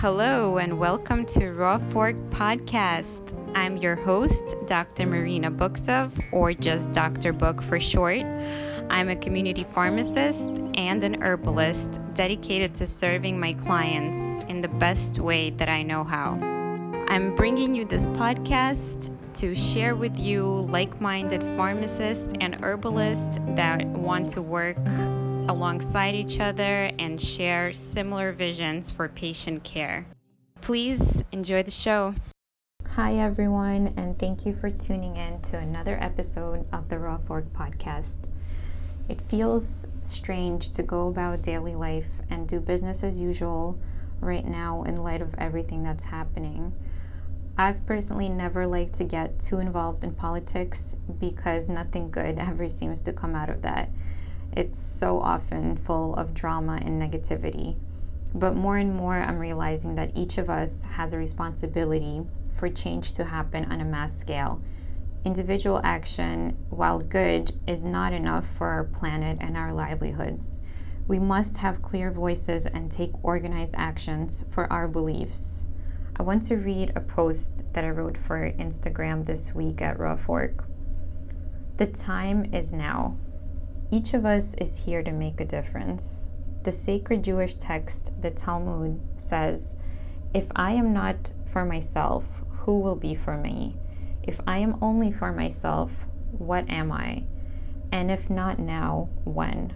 Hello, and welcome to Raw Fork Podcast. I'm your host, Dr. Marina Buksov, or just Dr. Book for short. I'm a community pharmacist and an herbalist dedicated to serving my clients in the best way that I know how. I'm bringing you this podcast to share with you like minded pharmacists and herbalists that want to work alongside each other and share similar visions for patient care. Please enjoy the show. Hi, everyone, and thank you for tuning in to another episode of the Raw Fork podcast. It feels strange to go about daily life and do business as usual right now in light of everything that's happening. I've personally never liked to get too involved in politics because nothing good ever seems to come out of that. It's so often full of drama and negativity. But more and more, I'm realizing that each of us has a responsibility for change to happen on a mass scale. Individual action, while good, is not enough for our planet and our livelihoods. We must have clear voices and take organized actions for our beliefs. I want to read a post that I wrote for Instagram this week at Raw Fork. The time is now. Each of us is here to make a difference. The sacred Jewish text, the Talmud, says, If I am not for myself, who will be for me? If I am only for myself, what am I? And if not now, when?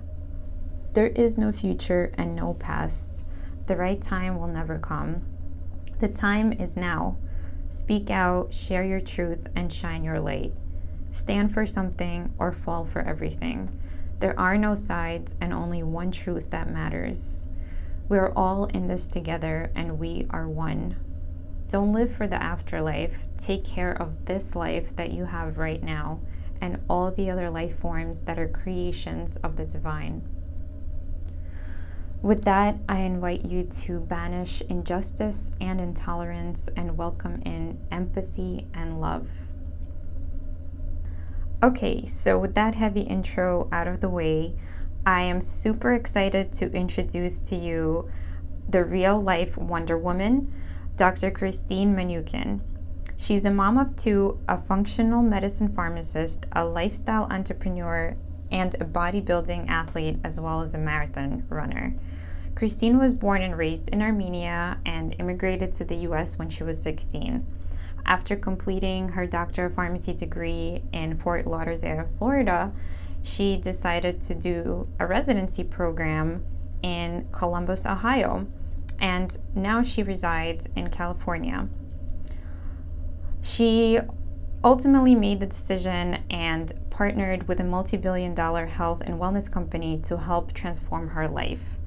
There is no future and no past. The right time will never come. The time is now. Speak out, share your truth, and shine your light. Stand for something or fall for everything. There are no sides and only one truth that matters. We are all in this together and we are one. Don't live for the afterlife. Take care of this life that you have right now and all the other life forms that are creations of the divine. With that, I invite you to banish injustice and intolerance and welcome in empathy and love. Okay, so with that heavy intro out of the way, I am super excited to introduce to you the real life Wonder Woman, Dr. Christine Manukyan. She's a mom of two, a functional medicine pharmacist, a lifestyle entrepreneur, and a bodybuilding athlete, as well as a marathon runner. Christine was born and raised in Armenia and immigrated to the US when she was 16. After completing her Doctor of Pharmacy degree in Fort Lauderdale, Florida, she decided to do a residency program in Columbus, Ohio, and now she resides in California. She ultimately made the decision and partnered with a multi billion dollar health and wellness company to help transform her life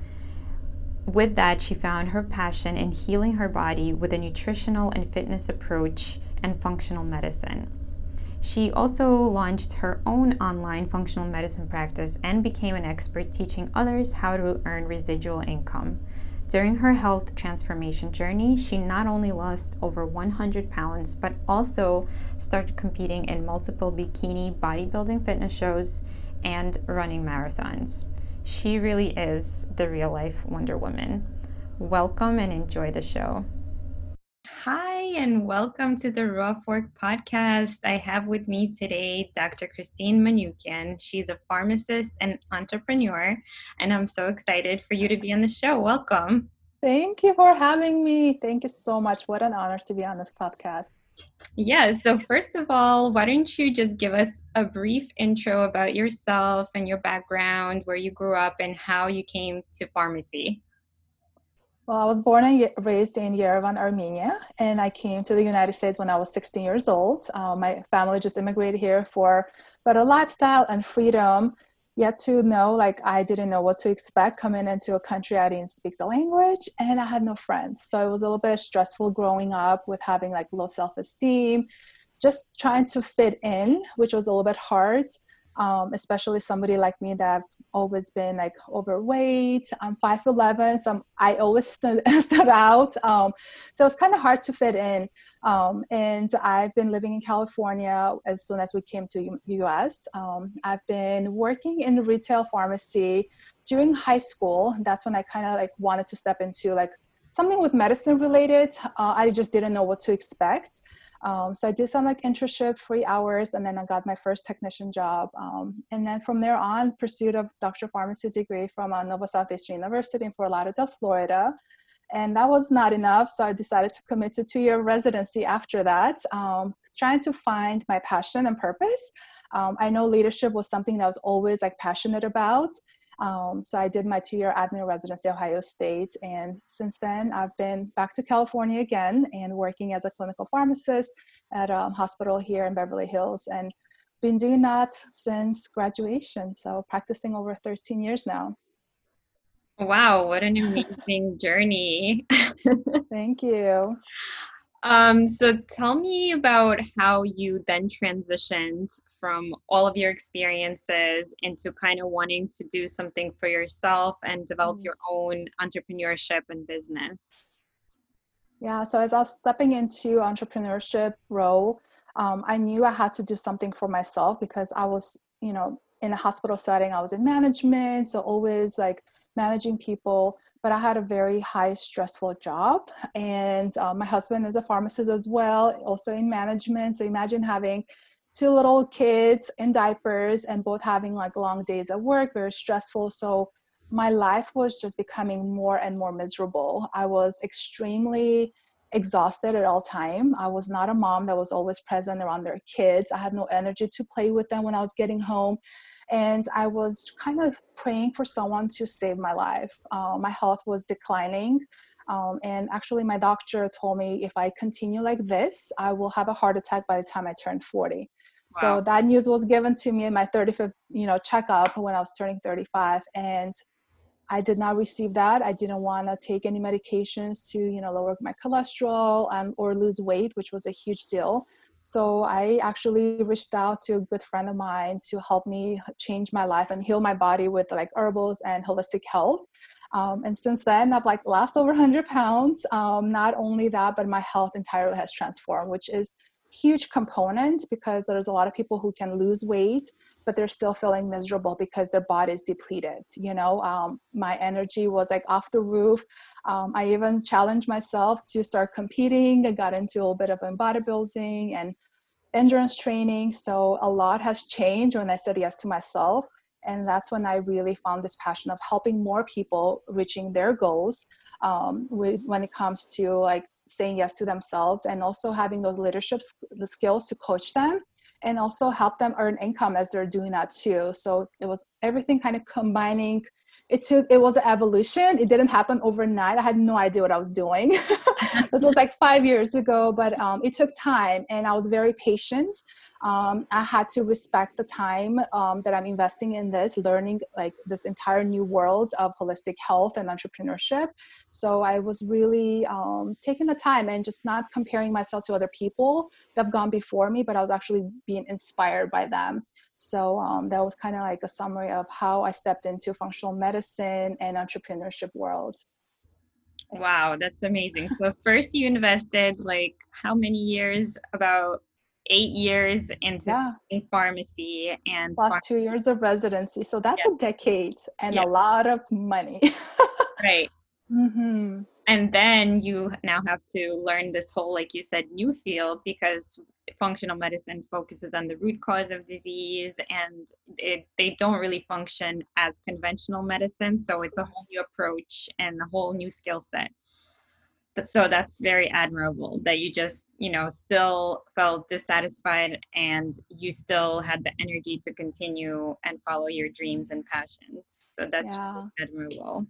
with that, she found her passion in healing her body with a nutritional and fitness approach and functional medicine. She also launched her own online functional medicine practice and became an expert teaching others how to earn residual income. During her health transformation journey, she not only lost over 100 pounds, but also started competing in multiple bikini bodybuilding fitness shows and running marathons. She really is the real life Wonder Woman. Welcome and enjoy the show. Hi, and welcome to the Rough Work podcast. I have with me today Dr. Christine Manukyan. She's a pharmacist and entrepreneur, and I'm so excited for you to be on the show. Welcome. Thank you for having me. Thank you so much. What an honor to be on this podcast. Yeah, so first of all, why don't you just give us a brief intro about yourself and your background, where you grew up, and how you came to pharmacy? Well, I was born and raised in Yerevan, Armenia, and I came to the United States when I was 16 years old. Uh, my family just immigrated here for better lifestyle and freedom yet to know like i didn't know what to expect coming into a country i didn't speak the language and i had no friends. So it was a little bit stressful growing up with having like low self-esteem just trying to fit in which was a little bit hard um, especially somebody like me that always been like overweight. I'm 5'11, so I'm, i always stood, stood out. Um, so it's kind of hard to fit in. Um, and I've been living in California as soon as we came to U- US. Um, I've been working in retail pharmacy during high school. That's when I kind of like wanted to step into like something with medicine related. Uh, I just didn't know what to expect. Um, so I did some like internship, free hours, and then I got my first technician job. Um, and then from there on, pursued a doctor of pharmacy degree from uh, Nova Southeastern University in Fort Lauderdale, Florida. And that was not enough, so I decided to commit to two-year residency after that, um, trying to find my passion and purpose. Um, I know leadership was something that I was always like passionate about, um, so I did my two-year admin residency at Ohio State, and since then I've been back to California again and working as a clinical pharmacist at a hospital here in Beverly Hills, and been doing that since graduation. So practicing over 13 years now. Wow, what an amazing journey! Thank you. Um, so tell me about how you then transitioned from all of your experiences into kind of wanting to do something for yourself and develop mm-hmm. your own entrepreneurship and business. Yeah, so as I was stepping into entrepreneurship role, um, I knew I had to do something for myself because I was, you know, in a hospital setting. I was in management, so always like managing people but I had a very high stressful job. And uh, my husband is a pharmacist as well, also in management. So imagine having two little kids in diapers and both having like long days at work, very stressful. So my life was just becoming more and more miserable. I was extremely exhausted at all time. I was not a mom that was always present around their kids. I had no energy to play with them when I was getting home and I was kind of praying for someone to save my life. Uh, my health was declining. Um, and actually, my doctor told me if I continue like this, I will have a heart attack by the time I turn 40. So that news was given to me in my 35th, you know, checkup when I was turning 35, and I did not receive that. I didn't want to take any medications to, you know, lower my cholesterol um, or lose weight, which was a huge deal. So I actually reached out to a good friend of mine to help me change my life and heal my body with like herbals and holistic health. Um, and since then, I've like lost over 100 pounds. Um, not only that, but my health entirely has transformed, which is huge component because there's a lot of people who can lose weight but they're still feeling miserable because their body is depleted you know? Um, my energy was like off the roof. Um, i even challenged myself to start competing. I got into a little bit of bodybuilding and endurance training so a lot has changed when i said yes to myself and that's when i really found this passion of helping more people reaching their goals um, with, when it comes to like saying yes to themselves and also having those leadership the skills to coach them and also help them earn income as they're doing that too. So it was everything kind of combining it took it was an evolution. It didn't happen overnight. I had no idea what i was doing. This was like five years ago but um, it took time and i was very patient. Um, i had to respect the time um, that i'm investing in this learning like this entire new world of holistic health and entrepreneurship. So i was really um, taking the time and just not comparing myself to other people that have gone before me but i was actually being inspired by them so um, that was kind of like a summary of how I stepped into functional medicine and entrepreneurship worlds. Wow, that's amazing. So first you invested like how many years? About eight years into yeah. pharmacy and plus pharmacy. two years of residency. So that's yeah. a decade and yeah. a lot of money. right. Mm-hmm. And then you now have to learn this whole like you said new field because functional medicine focuses on the root cause of disease and it, they don't really function as conventional medicine so it's a whole new approach and a whole new skill set. So that's very admirable that you just you know still felt dissatisfied and you still had the energy to continue and follow your dreams and passions. So that's yeah. really admirable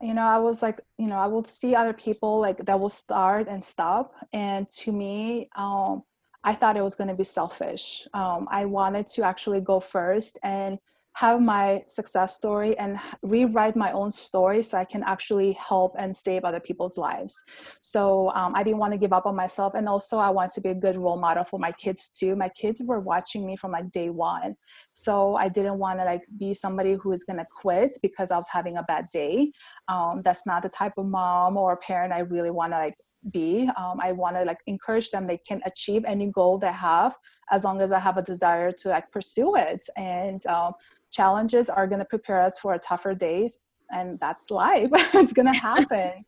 you know i was like you know i will see other people like that will start and stop and to me um i thought it was going to be selfish. Um i wanted to actually go first and have my success story and rewrite my own story so I can actually help and save other people's lives. So um, I didn't want to give up on myself. And also, I want to be a good role model for my kids too. My kids were watching me from like day one. So I didn't want to like be somebody who is going to quit because I was having a bad day. Um, that's not the type of mom or parent I really want to like be um, i want to like encourage them they can achieve any goal they have as long as i have a desire to like pursue it and um, challenges are going to prepare us for tougher days and that's life it's going to happen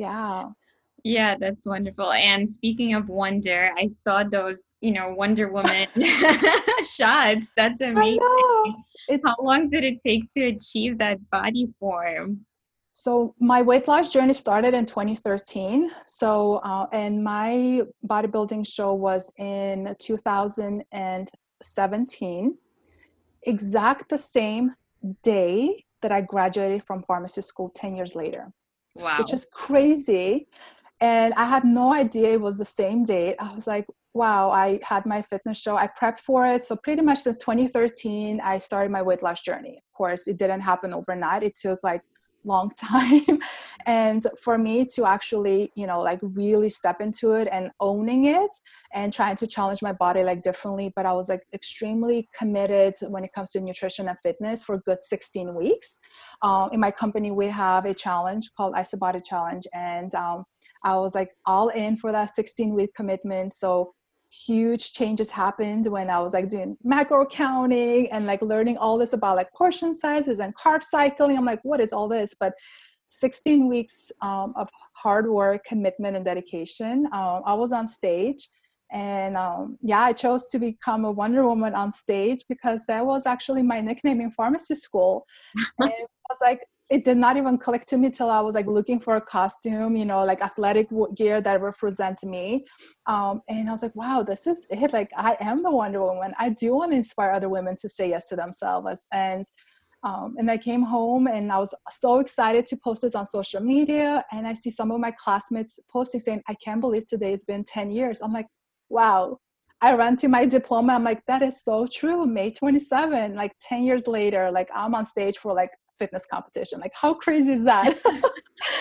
yeah. Yeah, that's wonderful. And speaking of wonder, I saw those, you know, Wonder Woman shots. That's amazing. How long did it take to achieve that body form? So my weight loss journey started in 2013. So uh, and my bodybuilding show was in 2017. Exact the same day that I graduated from pharmacy school 10 years later. Wow. Which is crazy. And I had no idea it was the same date. I was like, wow, I had my fitness show. I prepped for it. So pretty much since 2013, I started my weight loss journey. Of course, it didn't happen overnight. It took like long time. And for me to actually you know like really step into it and owning it and trying to challenge my body like differently but i was like extremely committed when it comes to nutrition and fitness for good 16 weeks. Um, in my company we have a challenge called IsaBody challenge and um, i was like all in for that 16 week commitment. So huge changes happened when I was like doing macro counting and like learning all this about like portion sizes and carb cycling. I'm like, what is all this? But 16 weeks um, of hard work, commitment, and dedication. Um, I was on stage. And um, yeah, I chose to become a Wonder Woman on stage because that was actually my nickname in pharmacy school. and I was like, it did not even click to me till I was like looking for a costume, you know, like athletic gear that represents me. Um, and I was like, wow, this is it. Like, I am the Wonder Woman. I do want to inspire other women to say yes to themselves. And um, and I came home and I was so excited to post this on social media. And I see some of my classmates posting saying, I can't believe today it's been 10 years. I'm like, wow. I ran to my diploma. I'm like, that is so true. May 27, like 10 years later, like I'm on stage for like fitness competition. Like, how crazy is that?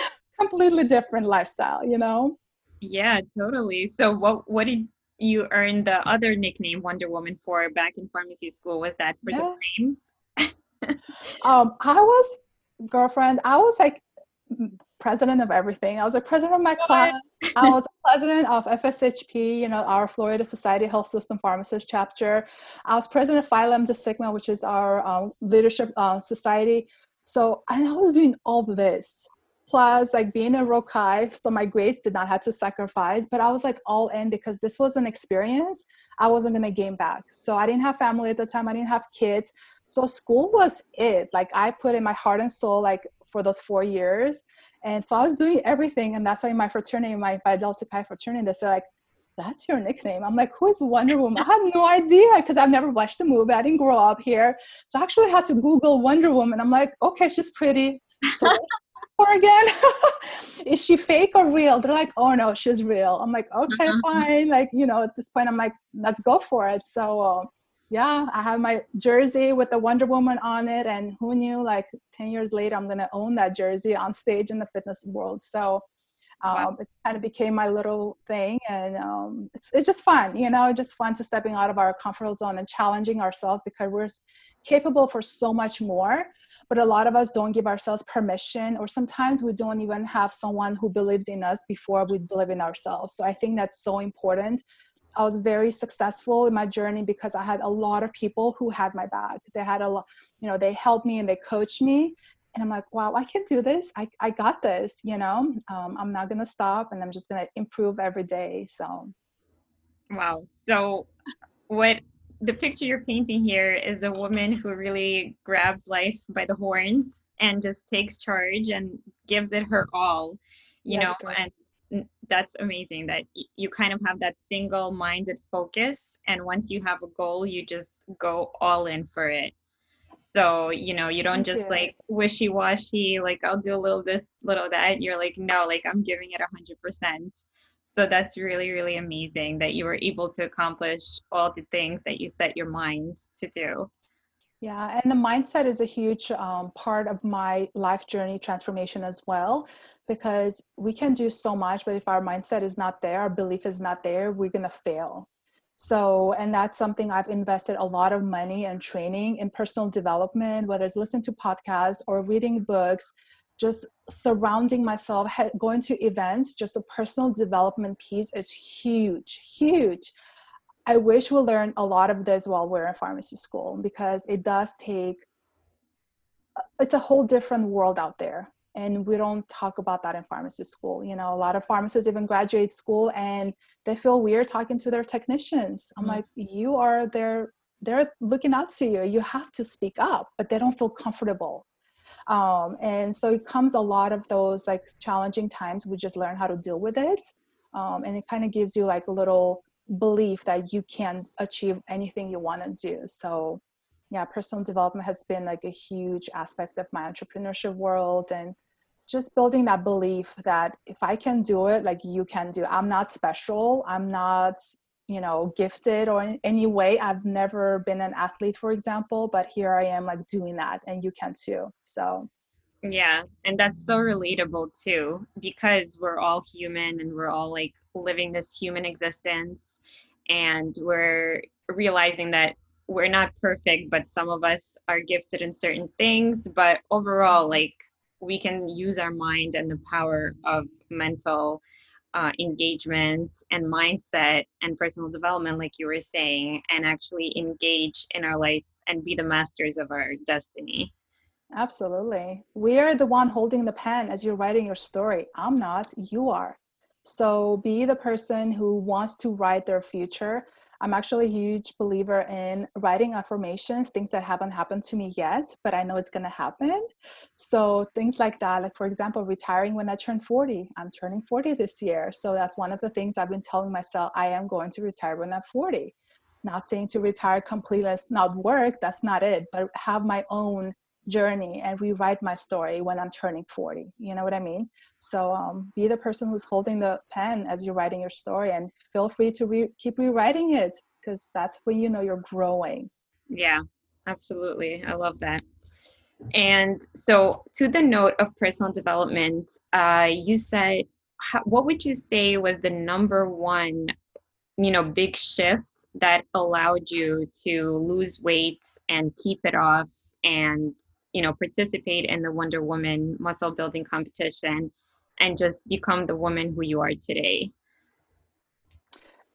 Completely different lifestyle, you know? Yeah, totally. So, what what did you earn the other nickname Wonder Woman for back in pharmacy school? Was that for yeah. the brains? um, I was girlfriend. I was like president of everything. I was a president of my class. I was president of FSHP, you know, our Florida Society Health System Pharmacist chapter. I was president of Phi Lambda Sigma, which is our um, leadership uh, society. So I was doing all this. Plus, like being a Rho Chi, so my grades did not have to sacrifice, but I was like all in because this was an experience I wasn't gonna gain back. So I didn't have family at the time. I didn't have kids. So school was it. Like I put in my heart and soul, like for those four years. And so I was doing everything. And that's why my fraternity, my Phi Delta Chi fraternity, they said like, that's your nickname. I'm like, who is Wonder Woman? I had no idea because I've never watched the movie. I didn't grow up here. So I actually had to Google Wonder Woman. I'm like, okay, she's pretty. So or again, is she fake or real? They're like, oh no, she's real. I'm like, okay, uh-huh. fine. Like, you know, at this point, I'm like, let's go for it. So, uh, yeah, I have my jersey with the Wonder Woman on it. And who knew, like 10 years later, I'm going to own that jersey on stage in the fitness world. So, um, wow. it's kind of became my little thing and um, it's, it's just fun you know just fun to stepping out of our comfort zone and challenging ourselves because we're capable for so much more but a lot of us don't give ourselves permission or sometimes we don't even have someone who believes in us before we believe in ourselves so i think that's so important I was very successful in my journey because I had a lot of people who had my back. They had a lot, you know, they helped me and they coached me and i'm like wow i can do this. I, I got this you know? Um, i'm not gonna stop and i'm just gonna improve every day so. Wow. So what the picture you're painting here is a woman who really grabs life by the horns and just takes charge and gives it her all you yes, know? and that's amazing that you kind of have that single minded focus and once you have a goal you just go all in for it so, you know, you don't just like wishy washy, like I'll do a little this, little that. You're like, no, like I'm giving it a hundred percent. So that's really, really amazing that you were able to accomplish all the things that you set your mind to do. Yeah, and the mindset is a huge um, part of my life journey transformation as well, because we can do so much, but if our mindset is not there, our belief is not there, we're gonna fail. So, and that's something I've invested a lot of money and training in personal development, whether it's listening to podcasts or reading books, just surrounding myself, going to events, just a personal development piece is huge, huge. I wish we learned a lot of this while we're in pharmacy school because it does take, uh, it's a whole different world out there and we don't talk about that in pharmacy school. You know a lot of pharmacists even graduate school and they feel weird talking to their technicians. I'm mm-hmm. like you are their they're looking out to you. You have to speak up but they don't feel comfortable. Um, and so it comes a lot of those like challenging times we just learn how to deal with it. Um, and it kind of gives you like a little belief that you can achieve anything you want to do. So yeah personal development has been like a huge aspect of my entrepreneurship world and just building that belief that if i can do it like you can do i'm not special. I'm not you know gifted or in any way. I've never been an athlete for example but here i am like doing that and you can too so. Yeah and that's so relatable too because we're all human and we're all like living this human existence and we're realizing that we're not perfect but some of us are gifted in certain things but overall like we can use our mind and the power of mental uh, engagement and mindset and personal development, like you were saying, and actually engage in our life and be the masters of our destiny. Absolutely. We are the one holding the pen as you're writing your story. I'm not, you are. So be the person who wants to write their future I'm actually a huge believer in writing affirmations, things that haven't happened to me yet, but I know it's going to happen. So things like that, like for example, retiring when I turn 40. I'm turning 40 this year. So that's one of the things I've been telling myself I am going to retire when I'm 40. Not saying to retire completely, not work, that's not it, but have my own journey and rewrite my story when I'm turning 40. You know what I mean? So um, be the person who's holding the pen as you're writing your story and feel free to re- keep rewriting it because that's when you know you're growing. Yeah, absolutely. I love that. And so, to the note of personal development, uh, you said, what would you say was the number one, you know, big shift that allowed you to lose weight and keep it off and you know participate in the wonder woman muscle building competition and just become the woman who you are today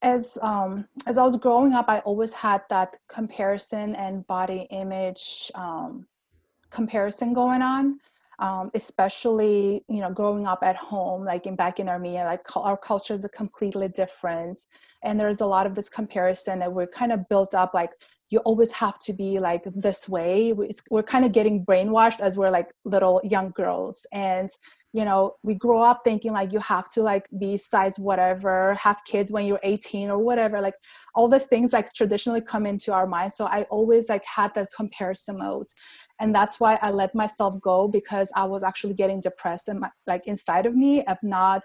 as um, as I was growing up, I always had that comparison and body image um, comparison going on. Um, especially you know growing up at home like in back in armenia like our culture is completely different and there's a lot of this comparison that we're kind of built up like you always have to be like this way. It's, we're kind of getting brainwashed as we're like little young girls. And you know we grow up thinking like you have to like be size whatever have kids when you're 18 or whatever like all these things like traditionally come into our mind. So i always like had that comparison mode. And that's why i let myself go because i was actually getting depressed and like inside of me of not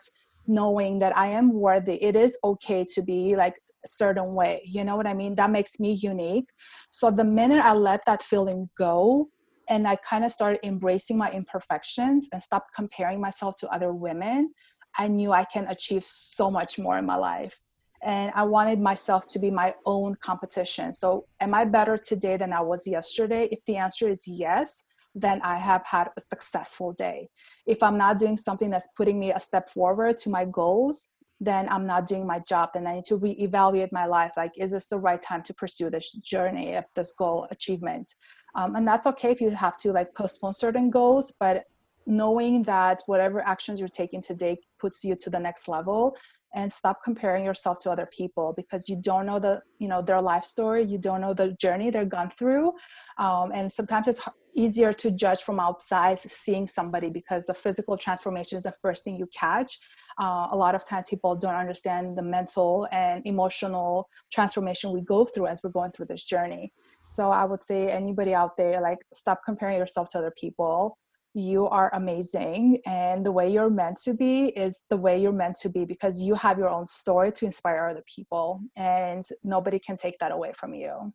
knowing that I am worthy. It is okay to be like a certain way. You know what I mean? That makes me unique. So the minute I let that feeling go and I kind of started embracing my imperfections and stopped comparing myself to other women, I knew I can achieve so much more in my life. And I wanted myself to be my own competition. So, am I better today than I was yesterday? If the answer is yes, then I have had a successful day. If I'm not doing something that's putting me a step forward to my goals, then I'm not doing my job. Then I need to reevaluate my life. Like, is this the right time to pursue this journey of this goal achievement? Um, and that's okay if you have to like postpone certain goals, but knowing that whatever actions you're taking today puts you to the next level and stop comparing yourself to other people because you don't know the you know their life story you don't know the journey they're gone through um, and sometimes it's easier to judge from outside seeing somebody because the physical transformation is the first thing you catch. Uh, a lot of times people don't understand the mental and emotional transformation we go through as we're going through this journey. So i would say anybody out there like stop comparing yourself to other people. You are amazing and the way you're meant to be is the way you're meant to be because you have your own story to inspire other people and nobody can take that away from you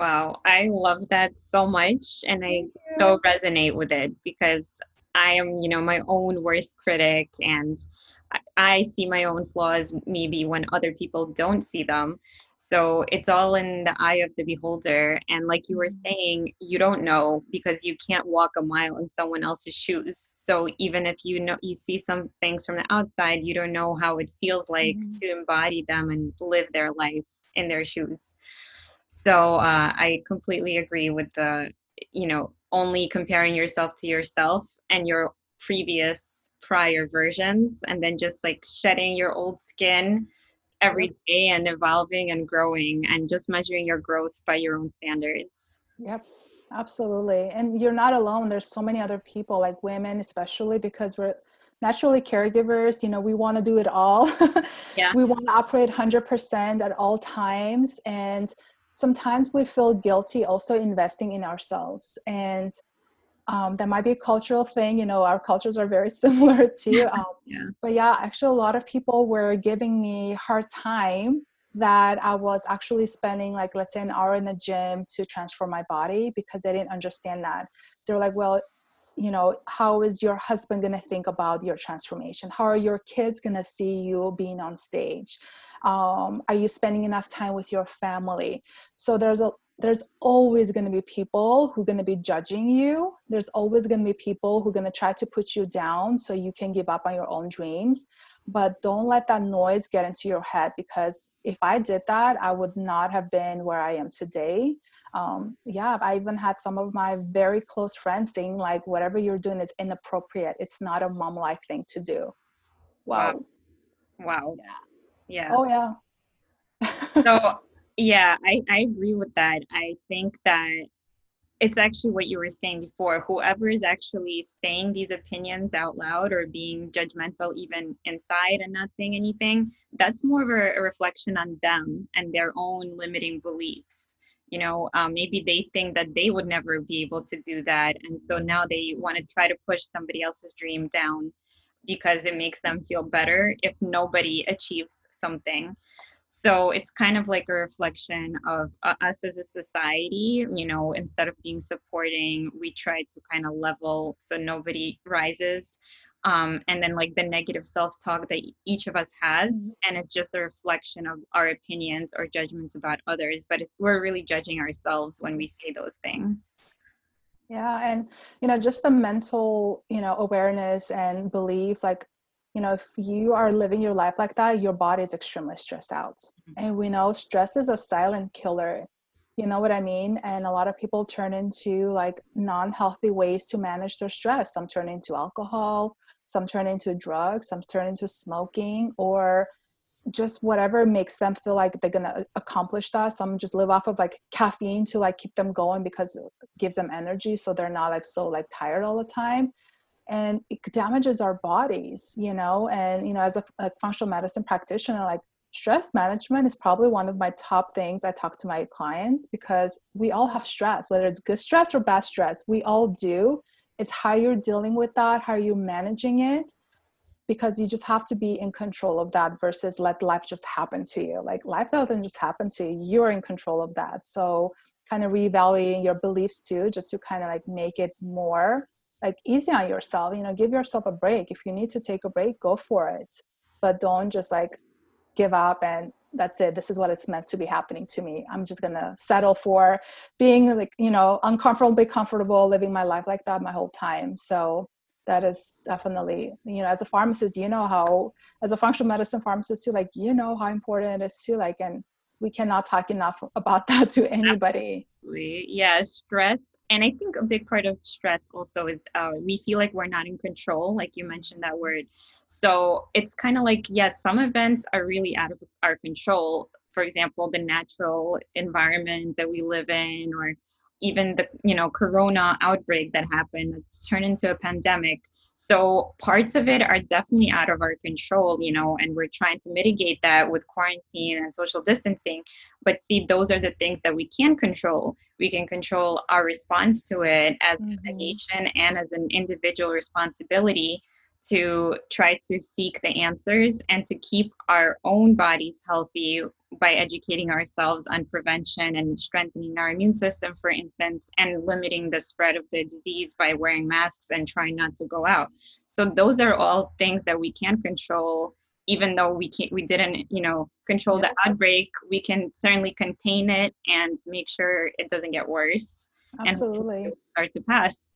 wow i love that so much and i so resonate with it because i am you know my own worst critic and I see my own flaws maybe when other people don't see them. So it's all in the eye of the beholder. And like you were mm-hmm. saying, you don't know because you can't walk a mile in someone else's shoes. So even if you know you see some things from the outside, you don't know how it feels like mm-hmm. to embody them and live their life in their shoes. So uh, I completely agree with the, you know, only comparing yourself to yourself and your previous prior versions and then just like shedding your old skin every day and evolving and growing and just measuring your growth by your own standards. Yep. Absolutely. And you're not alone. There's so many other people, like women, especially because we're naturally caregivers. You know, we want to do it all. Yeah. we want to operate 100% at all times. And sometimes we feel guilty also investing in ourselves. And um, that might be a cultural thing. You know, our cultures are very similar too. Um, yeah. But yeah, actually, a lot of people were giving me hard time that I was actually spending like let's say an hour in the gym to transform my body because they didn't understand that. They're like, well, you know, how is your husband going to think about your transformation? How are your kids going to see you being on stage? Um, are you spending enough time with your family? So there's a there's always going to be people who are going to be judging you. There's always going to be people who are going to try to put you down so you can give up on your own dreams but don't let that noise get into your head because if I did that, I would not have been where I am today. Um, yeah, I even had some of my very close friends saying, like, whatever you're doing is inappropriate. It's not a mom like thing to do. Wow. Wow. wow. Yeah. Yeah. Oh, yeah. so, yeah, I, I agree with that. I think that it's actually what you were saying before whoever is actually saying these opinions out loud or being judgmental even inside and not saying anything that's more of a, a reflection on them and their own limiting beliefs you know um, maybe they think that they would never be able to do that and so now they want to try to push somebody else's dream down because it makes them feel better if nobody achieves something. So it's kind of like a reflection of uh, us as a society you know instead of being supporting we try to kind of level so nobody rises um, and then like the negative self-talk that each of us has mm-hmm. and it's just a reflection of our opinions or judgments about others but we're really judging ourselves when we say those things yeah and you know just the mental you know awareness and belief like you know if you are living your life like that your body is extremely stressed out mm-hmm. and we know stress is a silent killer you know what i mean? And a lot of people turn into like non-healthy ways to manage their stress. Some turn into alcohol some turn into drugs some turn into smoking or just whatever makes them feel like they're gonna uh, accomplish that. Some just live off of like caffeine to like keep them going because it gives them energy so they're not like so like tired all the time. And it damages our bodies you know? And you know as a, a functional medicine practitioner like stress management is probably one of my top things I talk to my clients because we all have stress, whether it's good stress or bad stress. We all do. It's how you're dealing with that, how you're managing it, because you just have to be in control of that versus let life just happen to you. Like life doesn't just happen to you, you're in control of that. So, kind of reevaluating your beliefs too, just to kind of like make it more like easy on yourself you know give yourself a break if you need to take a break go for it but don't just like give up and that's it. This is what it's meant to be happening to me. I'm just gonna settle for being like you know uncomfortably comfortable living my life like that my whole time. So that is definitely you know as a pharmacist you know how as a functional medicine pharmacist too like you know how important it is to like and we cannot talk enough about that to anybody. Absolutely. yeah stress and i think a big part of stress also is uh, we feel like we're not in control like you mentioned that word so it's kind of like yes some events are really out of our control for example the natural environment that we live in or even the you know corona outbreak that happened it's turned into a pandemic so parts of it are definitely out of our control, you know, and we're trying to mitigate that with quarantine and social distancing. But see, those are the things that we can control. We can control our response to it as mm-hmm. a nation and as an individual responsibility to try to seek the answers and to keep our own bodies healthy by educating ourselves on prevention and strengthening our immune system, for instance, and limiting the spread of the disease by wearing masks and trying not to go out. So those are all things that we can control. Even though we can't, we didn't, you know, control the outbreak, we can certainly contain it and make sure it doesn't get worse. Absolutely. And start to pass.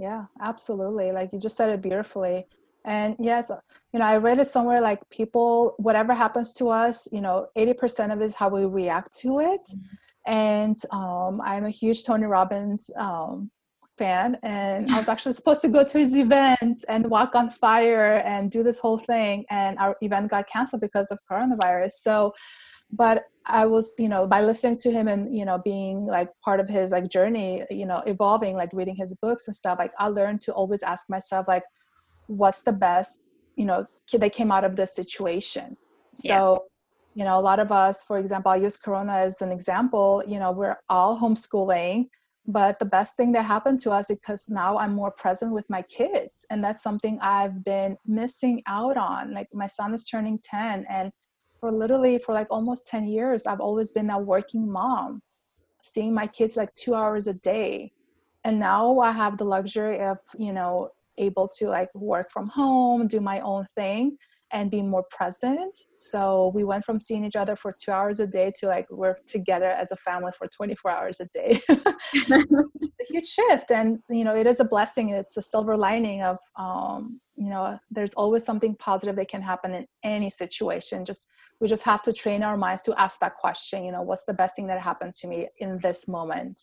Yeah, absolutely. Like you just said it beautifully. And yes, you know, I read it somewhere like people, whatever happens to us, you know, 80% of it is how we react to it. Mm-hmm. And um, I'm a huge Tony Robbins um, fan and I was actually supposed to go to his events and walk on fire and do this whole thing and our event got canceled because of coronavirus. So but I was, you know, by listening to him and, you know, being like part of his like journey, you know, evolving, like reading his books and stuff, like I learned to always ask myself like what's the best, you know, that came out of this situation. So yeah you know a lot of us for example i use corona as an example you know we're all homeschooling but the best thing that happened to us because now i'm more present with my kids and that's something i've been missing out on like my son is turning 10 and for literally for like almost 10 years i've always been a working mom seeing my kids like two hours a day. And now i have the luxury of you know able to like work from home do my own thing and be more present. So we went from seeing each other for two hours a day to like we're together as a family for 24 hours a day. a huge shift. And, you know, it is a blessing. It's the silver lining of, um, you know, there's always something positive that can happen in any situation. Just, we just have to train our minds to ask that question, you know, what's the best thing that happened to me in this moment?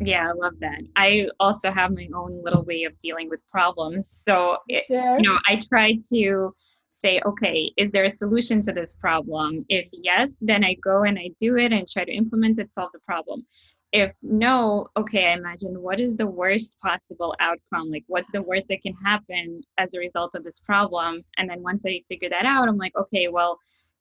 Yeah, I love that. I also have my own little way of dealing with problems. So, it, you know, I try to say, okay, is there a solution to this problem? If yes, then I go and I do it and try to implement it, solve the problem. If no, okay, I imagine what is the worst possible outcome? Like, what's the worst that can happen as a result of this problem? And then once I figure that out, I'm like, okay, well,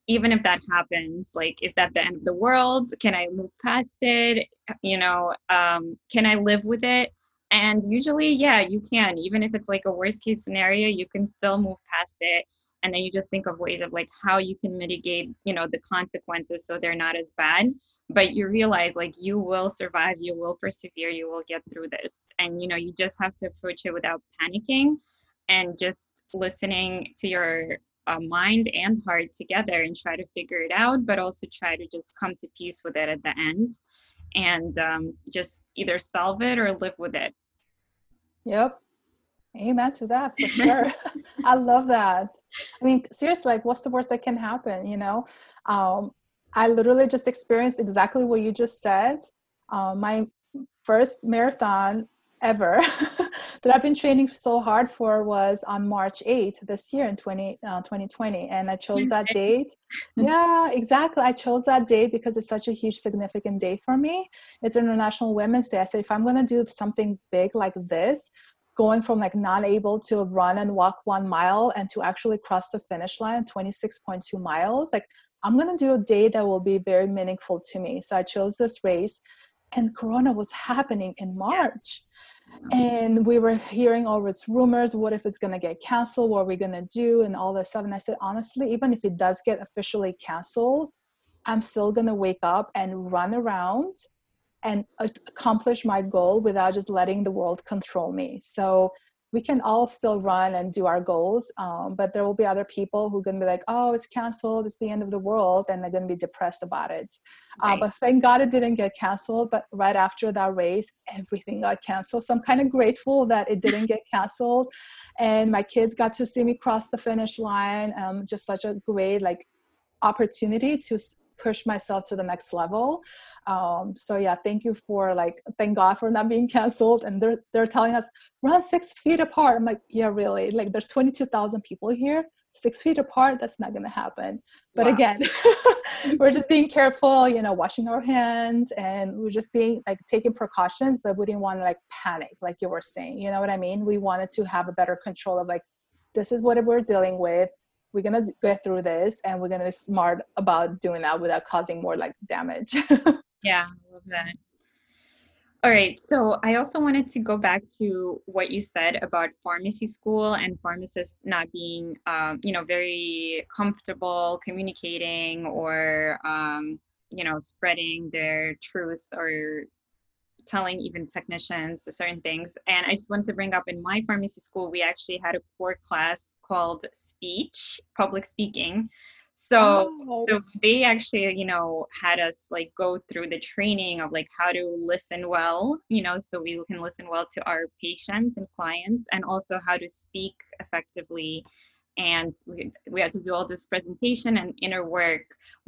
even if that happens, like, is that the end of the world? Can I move past it? You know, um, can I live with it? And usually, yeah, you can. Even if it's like a worst case scenario, you can still move past it and then you just think of ways of like how you can mitigate you know the consequences so they're not as bad but you realize like you will survive you will persevere you will get through this. And you know you just have to approach it without panicking and just listening to your uh, mind and heart together and try to figure it out but also try to just come to peace with it at the end and um, just either solve it or live with it. Yep Amen to that for sure. I love that. I mean, seriously, like, what's the worst that can happen? You know, um, I literally just experienced exactly what you just said. Uh, my first marathon ever that I've been training so hard for was on March 8th this year in 20, uh, 2020. And I chose that date. Yeah, exactly. I chose that date because it's such a huge, significant day for me. It's International Women's Day. I said, if I'm going to do something big like this, going from like not able to run and walk one mile and to actually cross the finish line 26.2 miles like i'm going to do a day that will be very meaningful to me. So i chose this race and corona was happening in march. And we were hearing all its rumors what if it's going to get canceled? What are we going to do? And all this stuff. And i said honestly even if it does get officially canceled i'm still going to wake up and run around and accomplish my goal without just letting the world control me. So we can all still run and do our goals, um, but there will be other people who are going to be like, "Oh, it's canceled. It's the end of the world," and they're going to be depressed about it. Uh, right. Uh, but thank God it didn't get canceled. But right after that race, everything got canceled. So I'm kind of grateful that it didn't get canceled, and my kids got to see me cross the finish line. Um, just such a great like opportunity to push myself to the next level. Um, so yeah thank you for like thank god for not being canceled. And they're they're telling us run six feet apart. I'm like yeah really? Like there's 22000 people here. Six feet apart? That's not going to happen. But wow. again we're just being careful you know washing our hands and we're just being like taking precautions but we didn't want to like panic like you were saying you know what i mean? We wanted to have a better control of like this is what we're dealing with we're gonna get through this and we're gonna be smart about doing that without causing more like damage. Yeah i love that. All right so i also wanted to go back to what you said about pharmacy school and pharmacists not being um, you know very comfortable communicating or um, you know spreading their truth or telling even technicians certain things. And I just wanted to bring up in my pharmacy school, we actually had a core class called speech, public speaking. So oh. so they actually, you know, had us like go through the training of like how to listen well, you know, so we can listen well to our patients and clients and also how to speak effectively. And we, we had to do all this presentation and inner work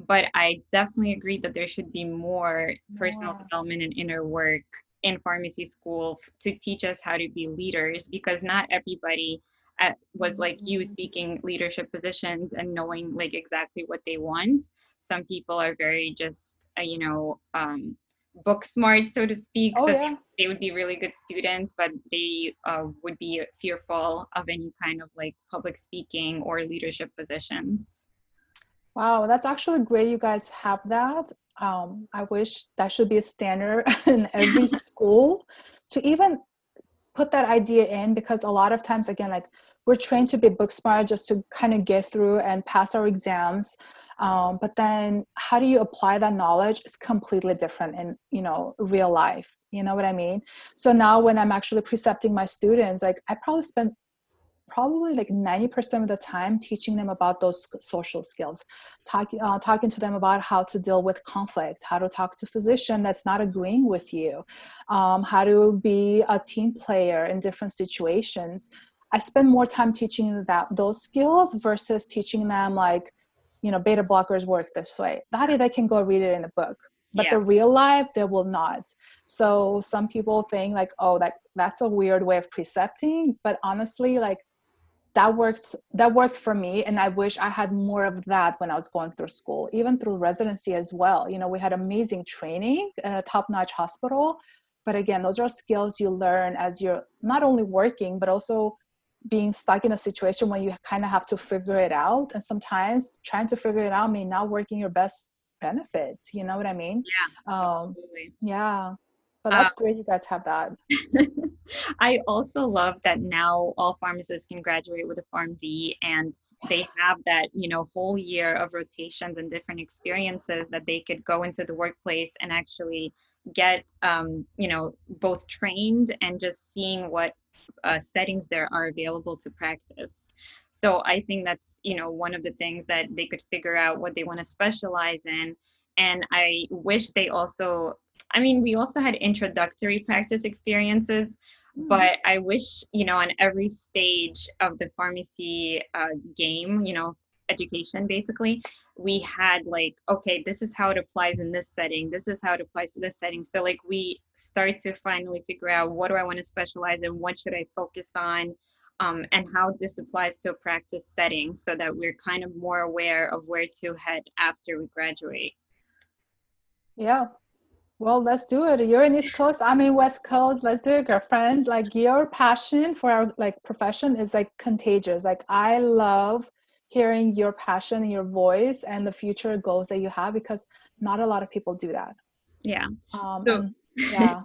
but I definitely agree that there should be more personal yeah. development and inner work in pharmacy school to teach us how to be leaders because not everybody at, uh, was like you mm-hmm. seeking leadership positions and knowing like exactly what they want some people are very just uh, you know um, book smart so to speak. Oh, so yeah. they, they, would be really good students but they uh, would be fearful of any kind of like public speaking or leadership positions. Wow that's actually great you guys have that. Um, i wish that should be a standard in every school to even put that idea in because a lot of times again like we're trained to be book smart just to kind of get through and pass our exams um, but then how do you apply that knowledge is completely different in you know real life. You know what i mean? So now when i'm actually precepting my students like i probably spend probably like 90% of the time teaching them about those social skills. Talking uh, talking to them about how to deal with conflict how to talk to physician that's not agreeing with you um, how to be a team player in different situations. I spend more time teaching that those skills versus teaching them like you know beta blockers work this way. That they can go read it in the book but yeah. the real life they will not. So some people think like oh that that's a weird way of precepting but honestly like that works that worked for me and i wish i had more of that when i was going through school even through residency as well. You know we had amazing training at a top-notch hospital but again those are skills you learn as you're not only working but also being stuck in a situation where you kind of have to figure it out and sometimes trying to figure it out may not work in your best benefits you know what i mean? Yeah um absolutely. yeah but that's uh, great you guys have that. I also love that now all pharmacists can graduate with a PharmD and they have that you know whole year of rotations and different experiences that they could go into the workplace and actually get um, you know both trained and just seeing what uh, settings there are available to practice so i think that's you know one of the things that they could figure out what they want to specialize in and i wish they also i mean we also had introductory practice experiences hmm. but i wish you know on every stage of the pharmacy uh, game you know education basically. We had like okay this is how it applies in this setting this is how it applies to this setting. So like we start to finally figure out what do i want to specialize in what should i focus on um, and how this applies to a practice setting so that we're kind of more aware of where to head after we graduate. Yeah. Well let's do it. You're in east coast i'm in west coast. Let's do it girlfriend. Like your passion for our like profession is like contagious. Like i love hearing your passion and your voice and the future goals that you have because not a lot of people do that. Yeah. Um, so, yeah.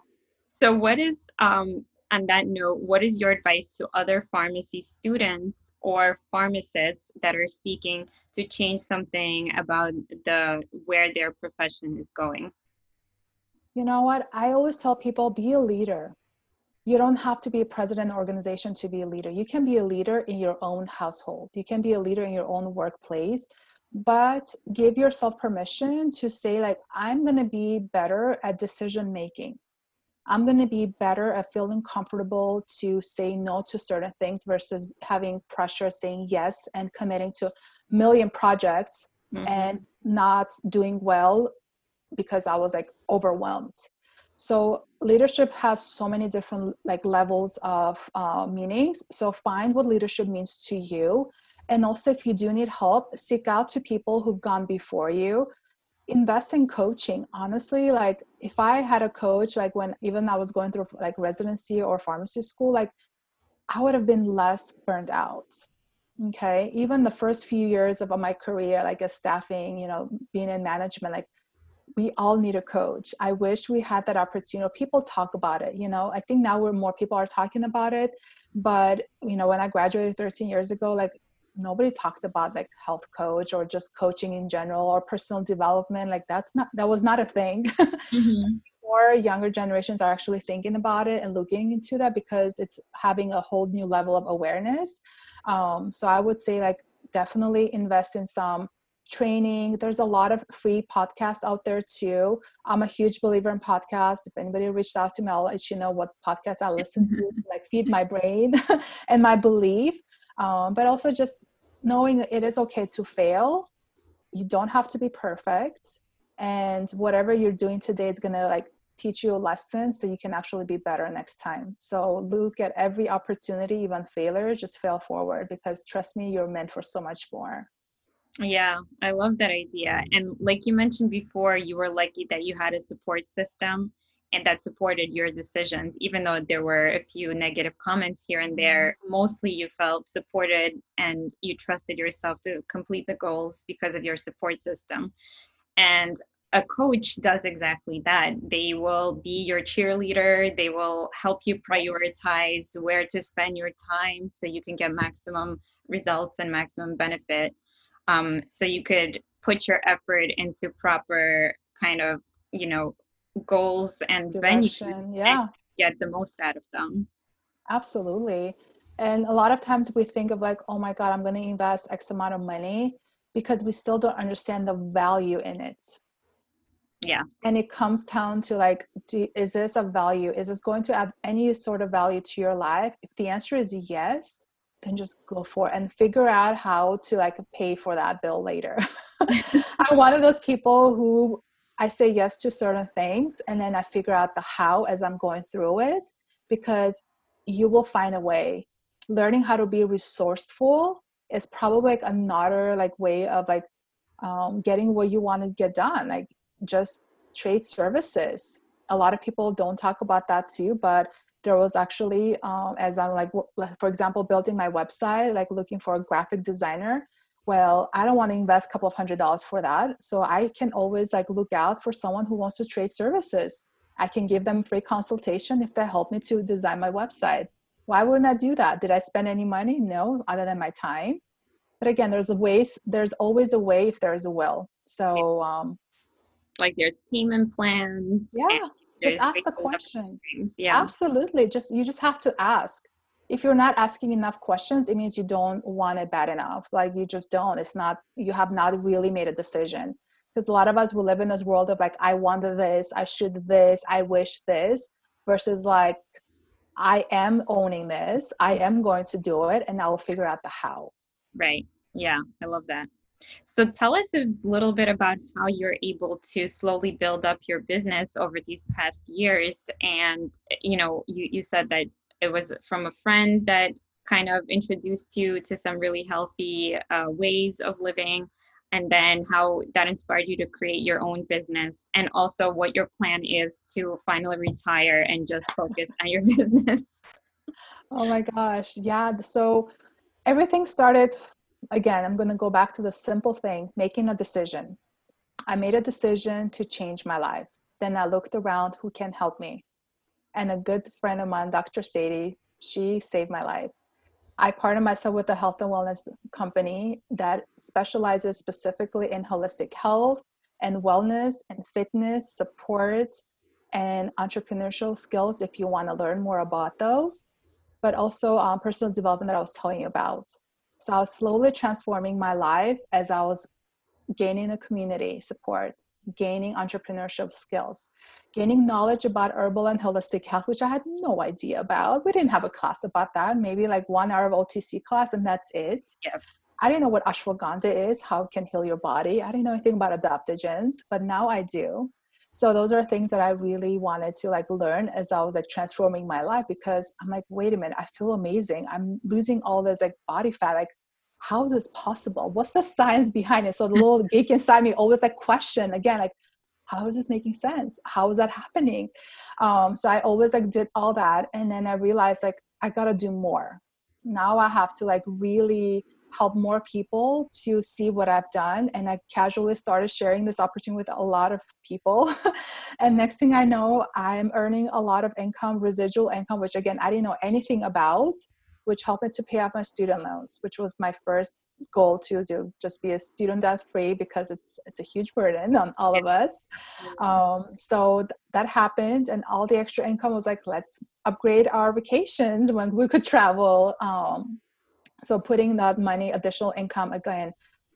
So what is um on that note what is your advice to other pharmacy students or pharmacists that are seeking to change something about the where their profession is going? You know what? I always tell people be a leader you don't have to be a president organization to be a leader. You can be a leader in your own household. You can be a leader in your own workplace but give yourself permission to say like i'm going to be better at decision making. I'm going to be better at feeling comfortable to say no to certain things versus having pressure saying yes and committing to a million projects mm-hmm. and not doing well because i was like overwhelmed so leadership has so many different like levels of uh, meanings. So find what leadership means to you. And also if you do need help seek out to people who've gone before you. Invest in coaching. Honestly like if i had a coach like when even i was going through like residency or pharmacy school like i would have been less burned out. Okay? Even the first few years of my career like as staffing you know being in management like we all need a coach. I wish we had that opportunity. People talk about it, you know. I think now we're more people are talking about it, but you know, when I graduated 13 years ago, like nobody talked about like health coach or just coaching in general or personal development. Like that's not that was not a thing. Mm-hmm. More younger generations are actually thinking about it and looking into that because it's having a whole new level of awareness. Um, so I would say like definitely invest in some training. There's a lot of free podcasts out there too. I'm a huge believer in podcasts. If anybody reached out to me, I'll let you know what podcasts I listen to, to like feed my brain and my belief. Um, but also just knowing it is okay to fail. You don't have to be perfect. And whatever you're doing today is gonna like teach you a lesson so you can actually be better next time. So look at every opportunity, even failure, just fail forward because trust me, you're meant for so much more. Yeah, I love that idea. And like you mentioned before, you were lucky that you had a support system and that supported your decisions, even though there were a few negative comments here and there. Mm-hmm. Mostly you felt supported and you trusted yourself to complete the goals because of your support system. And a coach does exactly that. They will be your cheerleader, they will help you prioritize where to spend your time so you can get maximum results and maximum benefit. Um, so you could put your effort into proper kind of, you know, goals and Direction, yeah. And get the most out of them. Absolutely. And a lot of times we think of like, oh my God, I'm going to invest X amount of money because we still don't understand the value in it yeah and it comes down to like do, is this a value is this going to add any sort of value to your life if the answer is yes then just go for it and figure out how to like pay for that bill later i'm one of those people who i say yes to certain things and then i figure out the how as i'm going through it because you will find a way learning how to be resourceful is probably like another like way of like um, getting what you want to get done like just trade services. A lot of people don't talk about that too, but there was actually, um, as I'm like, for example, building my website, like looking for a graphic designer. Well, I don't want to invest a couple of hundred dollars for that. So I can always like look out for someone who wants to trade services. I can give them free consultation if they help me to design my website. Why wouldn't I do that? Did I spend any money? No, other than my time. But again, there's a ways. There's always a way if there's a will. So um, like there's payment plans yeah just ask the question. yeah. Absolutely. Just you just have to ask. If you're not asking enough questions it means you don't want it bad enough. Like you just don't. It's not you have not really made a decision. Because a lot of us will live in this world of like i want this i should this i wish this versus like i am owning this i am going to do it and i will figure out the how. Right. Yeah. I love that so tell us a little bit about how you're able to slowly build up your business over these past years. And you know, you, you said that it was from a friend that kind of introduced you to some really healthy uh, ways of living and then how that inspired you to create your own business and also what your plan is to finally retire and just focus on your business oh my gosh yeah so everything started again, I'm going to go back to the simple thing making a decision. I made a decision to change my life. Then I looked around who can help me. And a good friend of mine, Dr. Sadie, she saved my life. I partnered myself with a health and wellness company that specializes specifically in holistic health and wellness and fitness support and entrepreneurial skills if you want to learn more about those, but also um, personal development that I was telling you about. So I was slowly transforming my life as I was gaining a community support, gaining entrepreneurship skills, gaining knowledge about herbal and holistic health, which I had no idea about. We didn't have a class about that, maybe like one hour of OTC class, and that's it. Yeah. I didn't know what ashwagandha is, how it can heal your body. I didn't know anything about adaptogens, but now I do so those are things that i really wanted to like learn as i was like transforming my life because i'm like wait a minute i feel amazing. I'm losing all this like body fat. Like how is this possible? What's the science behind it? So the little geek inside me always like question again like how is this making sense? How is that happening? Um, so i always like did all that and then i realized like i gotta do more. Now i have to like really help more people to see what I've done. And I casually started sharing this opportunity with a lot of people. and next thing I know, I'm earning a lot of income, residual income, which again, I didn't know anything about, which helped me to pay off my student loans, which was my first goal to do just be a student debt free because it's it's a huge burden on all of us um, so th- that happened and all the extra income was like let's upgrade our vacations when we could travel um, so putting that money additional income again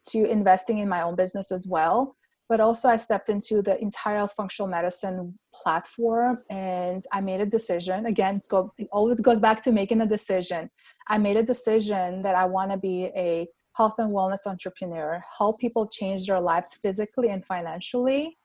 to investing in my own business as well. But also i stepped into the entire functional medicine platform and i made a decision. Again go, it always goes back to making a decision. I made a decision that i want to be a health and wellness entrepreneur help people change their lives physically and financially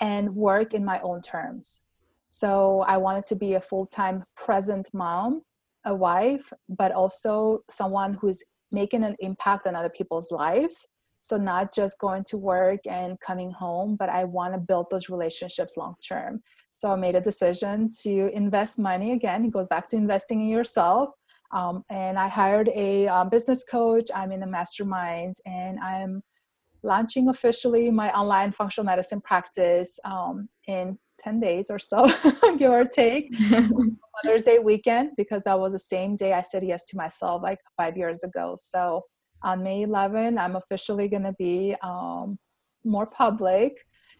and work in my own terms. So I wanted to be a full time present mom, a wife, but also someone who's making an impact on other people's lives. So not just going to work and coming home, but I want to build those relationships long term. So I made a decision to invest money again. It goes back to investing in yourself. Um, and I hired a um, business coach. I'm in a mastermind, and I'm launching officially my online functional medicine practice um, in 10 days or so, give or take. Mother's Day weekend, because that was the same day I said yes to myself like five years ago. So on May 11, I'm officially going to be um, more public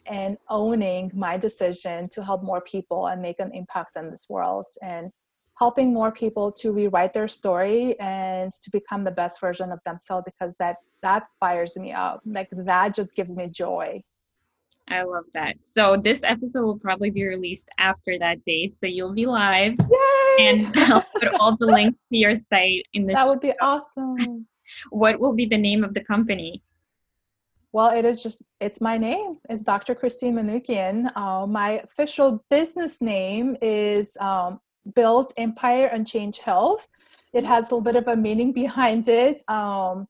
and owning my decision to help more people and make an impact in this world and helping more people to rewrite their story and to become the best version of themselves because that that fires me up like that just gives me joy I love that. So this episode will probably be released after that date. So you'll be live. Yay! And I'll put all the links to your site in the That show. would be awesome. What will be the name of the company? Well, it is just, it's my name. It's Dr. Christine Manukyan. Uh, my official business name is um, Build Empire and Change Health. It has a little bit of a meaning behind it. Um,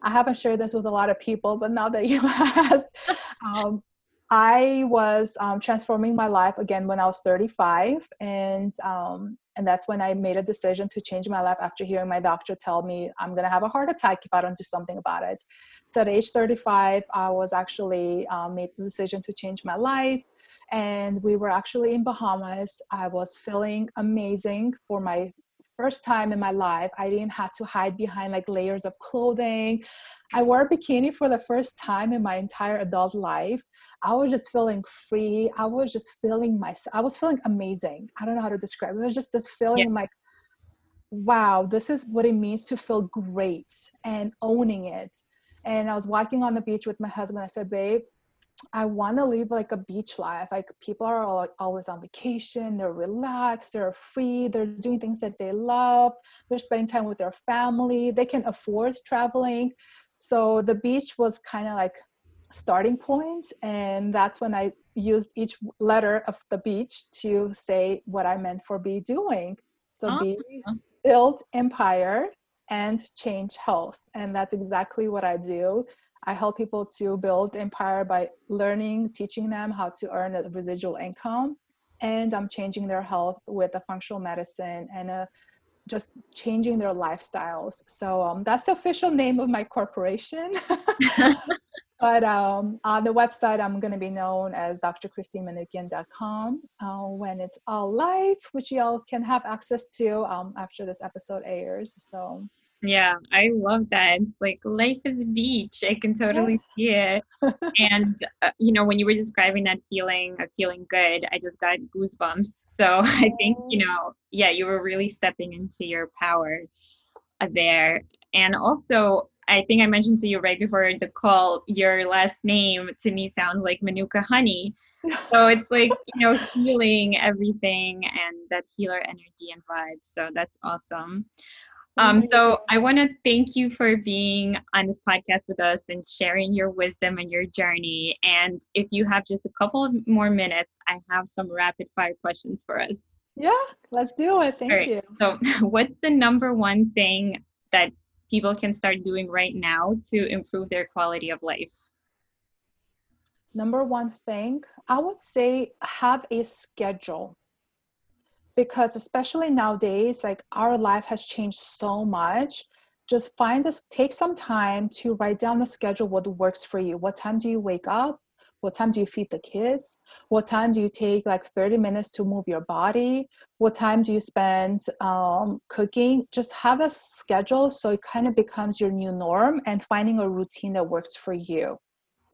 I haven't shared this with a lot of people, but now that you asked, um, I was um, transforming my life again when I was 35, and um, and that's when I made a decision to change my life after hearing my doctor tell me I'm gonna have a heart attack if I don't do something about it. So at age 35, I was actually um, made the decision to change my life, and we were actually in Bahamas. I was feeling amazing for my first time in my life. I didn't have to hide behind like layers of clothing. I wore a bikini for the first time in my entire adult life. I was just feeling free. I was just feeling myself. I was feeling amazing. I don't know how to describe it. It was just this feeling yeah. like, wow, this is what it means to feel great and owning it. And I was walking on the beach with my husband. I said, babe, I want to live like a beach life. Like people are all, always on vacation, they're relaxed, they're free, they're doing things that they love, they're spending time with their family, they can afford traveling. So the beach was kind of like starting point and that's when I used each letter of the beach to say what I meant for be doing. So oh. be build empire and change health. And that's exactly what I do. I help people to build empire by learning, teaching them how to earn a residual income. And I'm changing their health with a functional medicine and a just changing their lifestyles. So um, that's the official name of my corporation. but um, on the website, I'm going to be known as drchristinemanukyan.com uh, when it's all live, which y'all can have access to um, after this episode airs. So yeah, I love that. It's like life is a beach. I can totally see it. and uh, you know, when you were describing that feeling of feeling good, I just got goosebumps. So I think you know, yeah, you were really stepping into your power there. And also, I think I mentioned to you right before the call, your last name to me sounds like Manuka Honey. So it's like, you know, healing everything and that healer energy and vibe. So that's awesome. Um, so I want to thank you for being on this podcast with us and sharing your wisdom and your journey. And if you have just a couple of more minutes, I have some rapid fire questions for us. Yeah, let's do it. Thank right. you. So, what's the number one thing that people can start doing right now to improve their quality of life? Number one thing, I would say have a schedule because especially nowadays like our life has changed so much. Just find this take some time to write down the schedule what works for you. What time do you wake up? What time do you feed the kids? What time do you take like 30 minutes to move your body? What time do you spend um, cooking? Just have a schedule so it kind of becomes your new norm and finding a routine that works for you.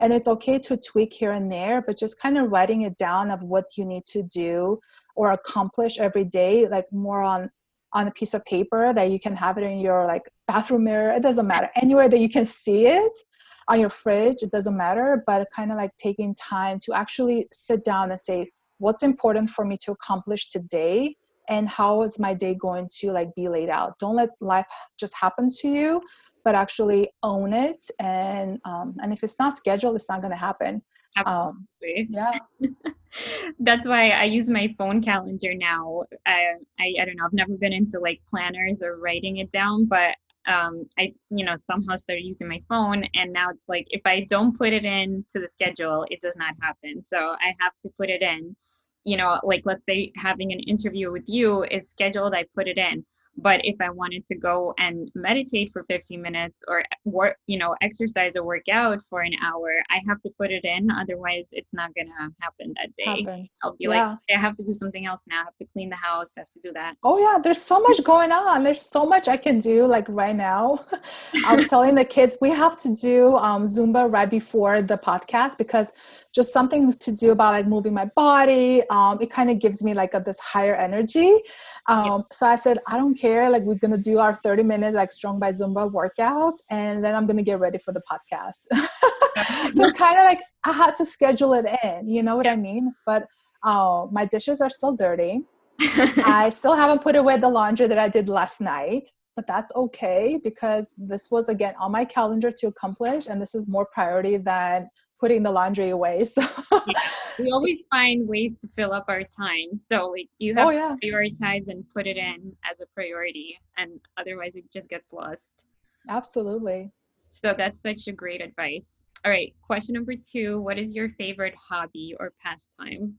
And it's okay to tweak here and there but just kind of writing it down of what you need to do or accomplish every day like more on on a piece of paper that you can have it in your like bathroom mirror it doesn't matter. Anywhere that you can see it on your fridge it doesn't matter but kind of like taking time to actually sit down and say what's important for me to accomplish today and how is my day going to like be laid out? Don't let life just happen to you but actually own it and um, and if it's not scheduled it's not going to happen Absolutely. Um, yeah. That's why I use my phone calendar now. I, I I don't know. I've never been into like planners or writing it down, but um I you know somehow started using my phone and now it's like if I don't put it in to the schedule, it does not happen. So I have to put it in. You know, like let's say having an interview with you is scheduled, I put it in but if i wanted to go and meditate for 15 minutes or work you know exercise or work out for an hour i have to put it in. Otherwise it's not gonna happen that day. Happen. i'll be yeah. like i have to do something else now. I have to clean the house. I have to do that. Oh yeah. There's so much going on. There's so much i can do like right now. I was telling the kids we have to do um, zumba right before the podcast because just something to do about like moving my body um, it kind of gives me like a, this higher energy um, yeah. so i said i don't care like we're gonna do our 30 minute like strong by zumba workout and then i'm gonna get ready for the podcast so kind of like i had to schedule it in you know what yeah. i mean but uh, my dishes are still dirty i still haven't put away the laundry that i did last night but that's okay because this was again on my calendar to accomplish and this is more priority than putting the laundry away. So yeah. we always find ways to fill up our time. So like you have oh, yeah. to prioritize and put it in as a priority and otherwise it just gets lost. Absolutely. So that's such a great advice. All right, question number 2, what is your favorite hobby or pastime?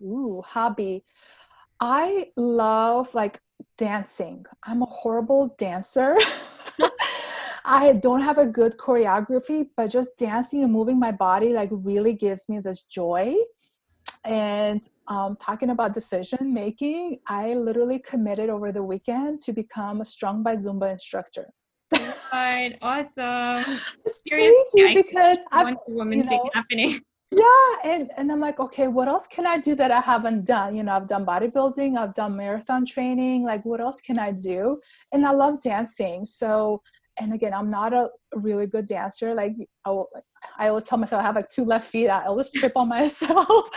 Ooh, hobby. I love like dancing. I'm a horrible dancer. I don't have a good choreography, but just dancing and moving my body like really gives me this joy. And um, talking about decision making, I literally committed over the weekend to become a Strong by Zumba instructor. Right, awesome. It's crazy because I woman you know, thing happening. Yeah, and and I'm like, okay, what else can I do that I haven't done? You know, I've done bodybuilding, I've done marathon training. Like, what else can I do? And I love dancing, so and again i'm not a really good dancer. Like I, will, I always tell myself i have like two left feet. I always trip on myself.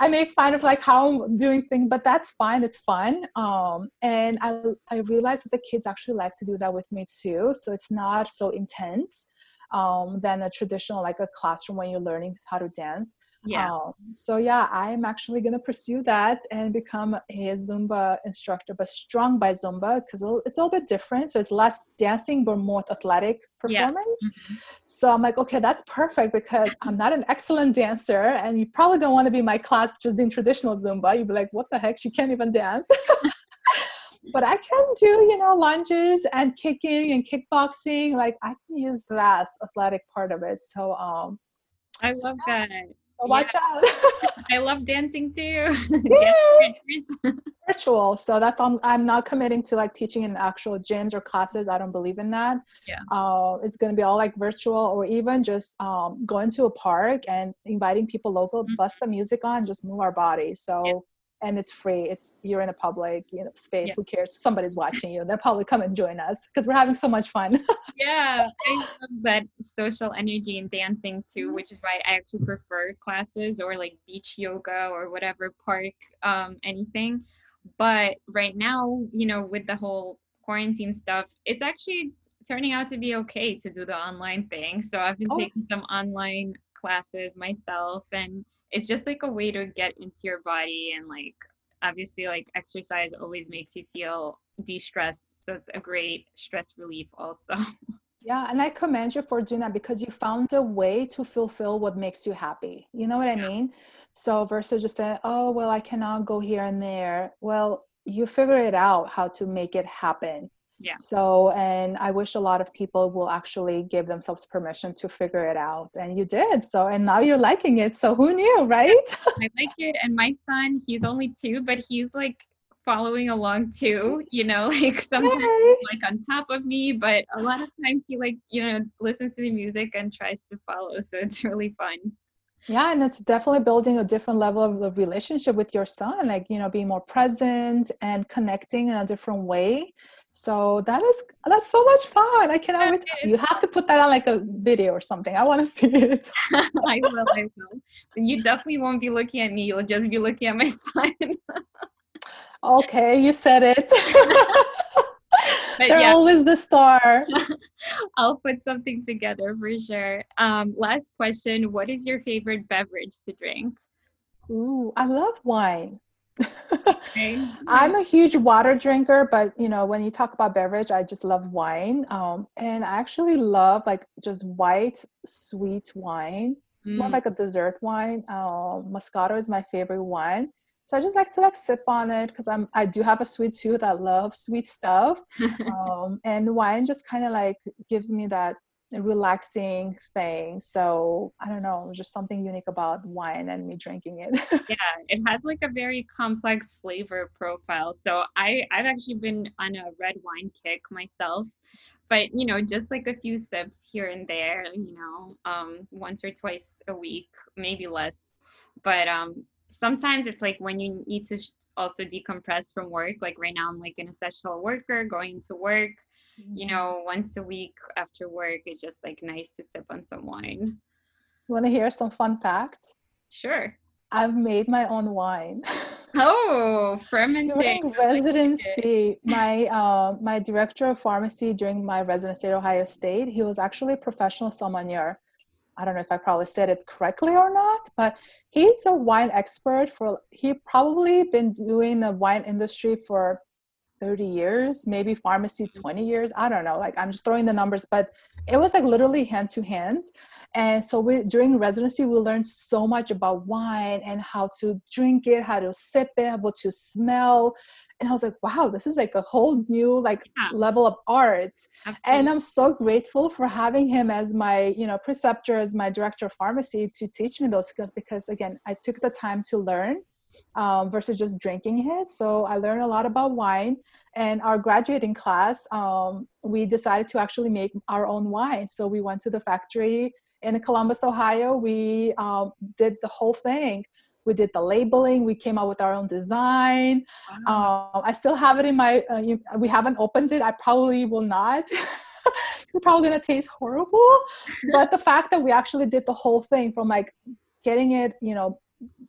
I make fun of like how i'm doing things but that's fine. It's fun. Um, and i i realized that the kids actually like to do that with me too. So it's not so intense um, than a traditional like a classroom when you're learning how to dance yeah. Um, so yeah, I'm actually gonna pursue that and become a Zumba instructor, but strong by Zumba because it's a little bit different. So it's less dancing, but more athletic performance. Yeah. Mm-hmm. So I'm like, okay, that's perfect because I'm not an excellent dancer, and you probably don't want to be my class just doing traditional Zumba. You'd be like, what the heck? She can't even dance. but I can do, you know, lunges and kicking and kickboxing. Like I can use that athletic part of it. So um I love that. So watch yeah. out. I love dancing too. Virtual. So that's on I'm not committing to like teaching in actual gyms or classes. I don't believe in that. Yeah. Uh, it's gonna be all like virtual or even just um, going to a park and inviting people local, mm-hmm. bust the music on, just move our body. So yeah and it's free. It's you're in a public you know space. Yeah. Who cares? Somebody's watching you. They'll probably come and join us because we're having so much fun. yeah, I love that social energy and dancing too, mm-hmm. which is why I actually prefer classes or like beach yoga or whatever park um, anything. But right now, you know, with the whole quarantine stuff, it's actually turning out to be okay to do the online thing. So I've been oh. taking some online classes myself and it's just like a way to get into your body and like obviously like exercise always makes you feel de-stressed so it's a great stress relief also. Yeah and i commend you for doing that because you found a way to fulfill what makes you happy you know what i mean? So versus just saying oh well i cannot go here and there. Well you figure it out how to make it happen yeah. So and i wish a lot of people will actually give themselves permission to figure it out and you did so and now you're liking it so who knew right? I like it and my son he's only two but he's like following along too you know like sometimes like on top of me but a lot of times he like you know listens to the music and tries to follow so it's really fun. Yeah and it's definitely building a different level of the relationship with your son like you know being more present and connecting in a different way so that is that's so much fun. I cannot wait. You have to put that on like a video or something. I want to see it. I will. I will. You definitely won't be looking at me. You'll just be looking at my son. okay, you said it. They're yeah. always the star. I'll put something together for sure. Um, last question What is your favorite beverage to drink? Ooh, I love wine. Okay. I'm a huge water drinker, but you know, when you talk about beverage, I just love wine. Um, and I actually love like just white, sweet wine. It's mm. more like a dessert wine. Um, Moscato is my favorite wine. So I just like to like sip on it because I'm I do have a sweet tooth. I love sweet stuff, um, and wine just kind of like gives me that relaxing thing. So I don't know, just something unique about wine and me drinking it. yeah, it has like a very complex flavor profile. So I I've actually been on a red wine kick myself. But you know, just like a few sips here and there, you know, um, once or twice a week, maybe less. But um, sometimes it's like when you need to sh- also decompress from work. Like right now, I'm like an essential worker going to work. Mm-hmm. You know, once a week after work, it's just like nice to sip on some wine. You want to hear some fun facts? Sure. I've made my own wine. Oh, fermenting. During residency, my uh, my director of pharmacy during my residency at Ohio State, he was actually a professional sommelier. I don't know if I probably said it correctly or not, but he's a wine expert for he probably been doing the wine industry for 30 years, maybe pharmacy mm-hmm. 20 years. I don't know. Like I'm just throwing the numbers, but it was like literally hand to hand. And so we during residency we learned so much about wine and how to drink it, how to sip it, how to smell, and i was like wow this is like a whole new like yeah. level of art Absolutely. and i'm so grateful for having him as my you know preceptor as my director of pharmacy to teach me those skills because again i took the time to learn um, versus just drinking it. So i learned a lot about wine. And our graduating class um, we decided to actually make our own wine. So we went to the factory in columbus ohio. We um, did the whole thing. We did the labeling. We came out with our own design. Wow. um, i still have it in my uh, you, we haven't opened it. I probably will not. It's probably going to taste horrible. But the fact that we actually did the whole thing from like getting it you know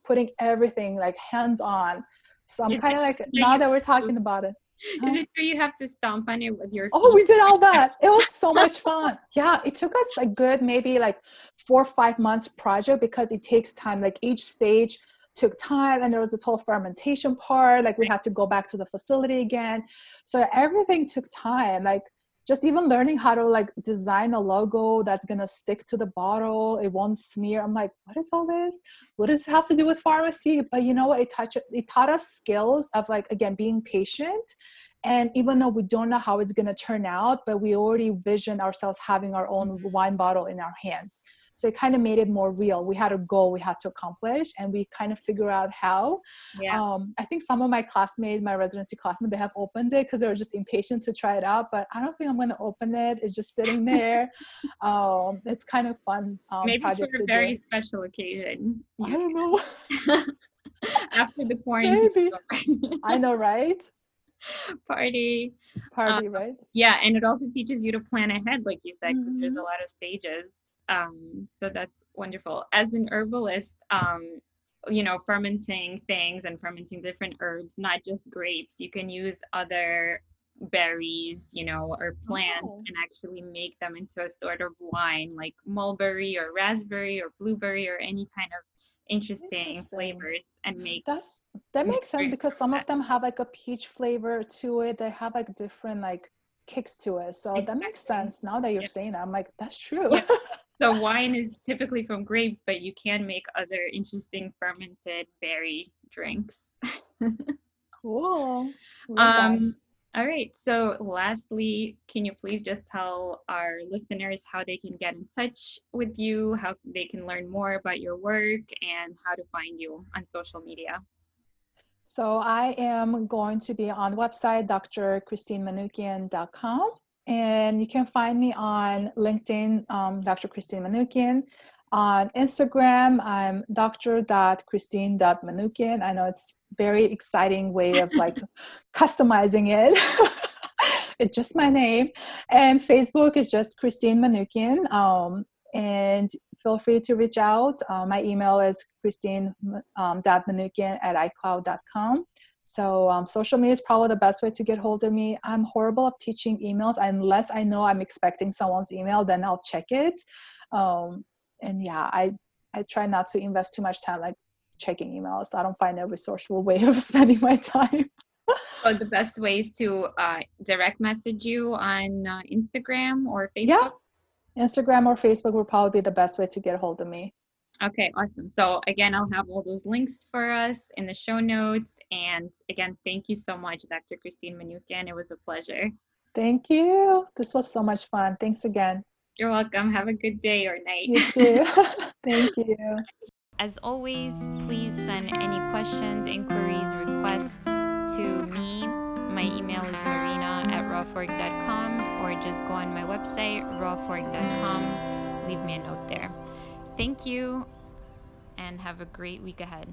putting everything like hands on. So i'm kind of like now that we're talking about it is it true you have to stomp on it with your oh we did all that. it was so much fun. Yeah it took us a good maybe like four or five months project because it takes time. Like each stage took time and there was this whole fermentation part like we had to go back to the facility again. So everything took time. Like just even learning how to like design a logo that's gonna stick to the bottle it won't smear. I'm like what is all this? What does it have to do with pharmacy? But you know what? It taught it taught us skills of like again being patient and even though we don't know how it's going to turn out but we already vision ourselves having our own mm-hmm. wine bottle in our hands so it kind of made it more real. We had a goal we had to accomplish, and we kind of figure out how. Yeah. Um, I think some of my classmates, my residency classmates, they have opened it because they were just impatient to try it out. But I don't think I'm going to open it. It's just sitting there. um, it's kind of fun. Um, Maybe for a very do. special occasion. I don't know. After the quarantine. Maybe. I know, right? Party. Party, um, right? Yeah, and it also teaches you to plan ahead, like you said, mm-hmm. there's a lot of stages um, so that's wonderful. As an herbalist, um, you know, fermenting things and fermenting different herbs, not just grapes, you can use other berries, you know, or plants oh. and actually make them into a sort of wine like mulberry or raspberry or blueberry or any kind of interesting, interesting. flavors and make that's that makes sense because some of them have like a peach flavor to it they have like different like kicks to it so exactly. that makes sense now that you're yep. saying that i'm like that's true yep. so wine is typically from grapes, but you can make other interesting fermented berry drinks. cool. Um, all right. So, lastly, can you please just tell our listeners how they can get in touch with you, how they can learn more about your work, and how to find you on social media? So, I am going to be on the website drchristinemanukyan.com and you can find me on LinkedIn, um, Dr. Christine Manukyan. On Instagram, I'm dr.christine.manukyan. I know it's very exciting way of like customizing it. it's just my name. And Facebook is just Christine Manukyan. Um, and feel free to reach out. Uh, my email is christine.manukyan um, at icloud.com. So um, social media is probably the best way to get hold of me. I'm horrible at teaching emails unless I know I'm expecting someone's email, then I'll check it. Um, and yeah, I I try not to invest too much time like checking emails. I don't find a resourceful way of spending my time. so the best ways to uh, direct message you on uh, Instagram or Facebook? Yeah, Instagram or Facebook will probably be the best way to get a hold of me. Okay, awesome. So again, I'll have all those links for us in the show notes. And again, thank you so much, Dr. Christine Manukyan. It was a pleasure. Thank you. This was so much fun. Thanks again. You're welcome. Have a good day or night. You too. thank you. As always, please send any questions, inquiries, requests to me. My email is marina at rawfork.com or just go on my website, rawfork.com. Leave me a note there. Thank you and have a great week ahead.